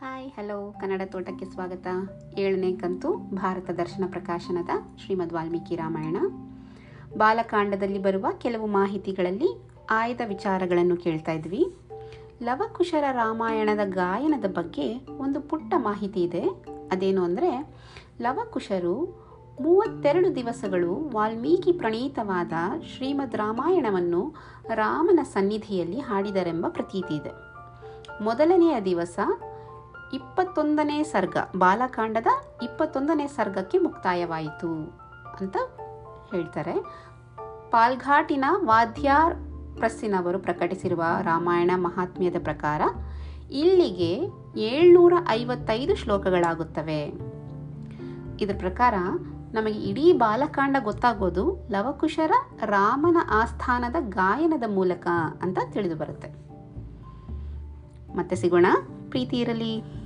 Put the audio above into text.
Hi, hello, Kannada ತೋಟಕ್ಕೆ ಸ್ವಾಗತ. ಏಳನೇ ಕಂತು ಭಾರತ ದರ್ಶನ ಪ್ರಕಾಶನದ ಶ್ರೀಮದ್ ವಾಲ್ಮೀಕಿ ರಾಮಾಯಣ. ಬಾಲಕಾಂಡದಲ್ಲಿ ಬರುವ ಕೆಲವು ಮಾಹಿತಿಗಳಲ್ಲಿ ಆಯ್ದ ವಿಚಾರಗಳನ್ನು ಕೇಳ್ತಾ ಇದ್ವಿ. ಲವಕುಶರ ರಾಮಾಯಣದ ಗಾಯನದ ಬಗ್ಗೆ ಒಂದು ಪುಟ್ಟ ಮಾಹಿತಿ ಇದೆ. ಅದೇನು ಅಂದರೆ, ಲವಕುಶರು ಮೂವತ್ತೆರಡು ದಿವಸಗಳು ವಾಲ್ಮೀಕಿ ಪ್ರಣೀತವಾದ ಶ್ರೀಮದ್ ರಾಮಾಯಣವನ್ನು ರಾಮನ ಸನ್ನಿಧಿಯಲ್ಲಿ ಹಾಡಿದರೆಂಬ ಪ್ರತೀತಿ ಇದೆ. ಮೊದಲನೆಯ ದಿವಸ ಇಪ್ಪತ್ತೊಂದನೇ ಸರ್ಗ, ಬಾಲಕಾಂಡದ ಇಪ್ಪತ್ತೊಂದನೇ ಸರ್ಗಕ್ಕೆ ಮುಕ್ತಾಯವಾಯಿತು ಅಂತ ಹೇಳ್ತಾರೆ. ಪಾಲ್ಘಾಟಿನ ವಾದ್ಯಾರ್ ಪ್ರಸ್ಸಿನವರು ಪ್ರಕಟಿಸಿರುವ ರಾಮಾಯಣ ಮಹಾತ್ಮ್ಯದ ಪ್ರಕಾರ ಇಲ್ಲಿಗೆ ಏಳ್ನೂರ ಐವತ್ತೈದು ಶ್ಲೋಕಗಳಾಗುತ್ತವೆ. ಇದರ ಪ್ರಕಾರ ನಮಗೆ ಇಡೀ ಬಾಲಕಾಂಡ ಗೊತ್ತಾಗೋದು ಲವಕುಶರ ರಾಮನ ಆಸ್ಥಾನದ ಗಾಯನದ ಮೂಲಕ ಅಂತ ತಿಳಿದು ಬರುತ್ತೆ. ಮತ್ತೆ ಸಿಗೋಣ, ಪ್ರೀತಿ ಇರಲಿ.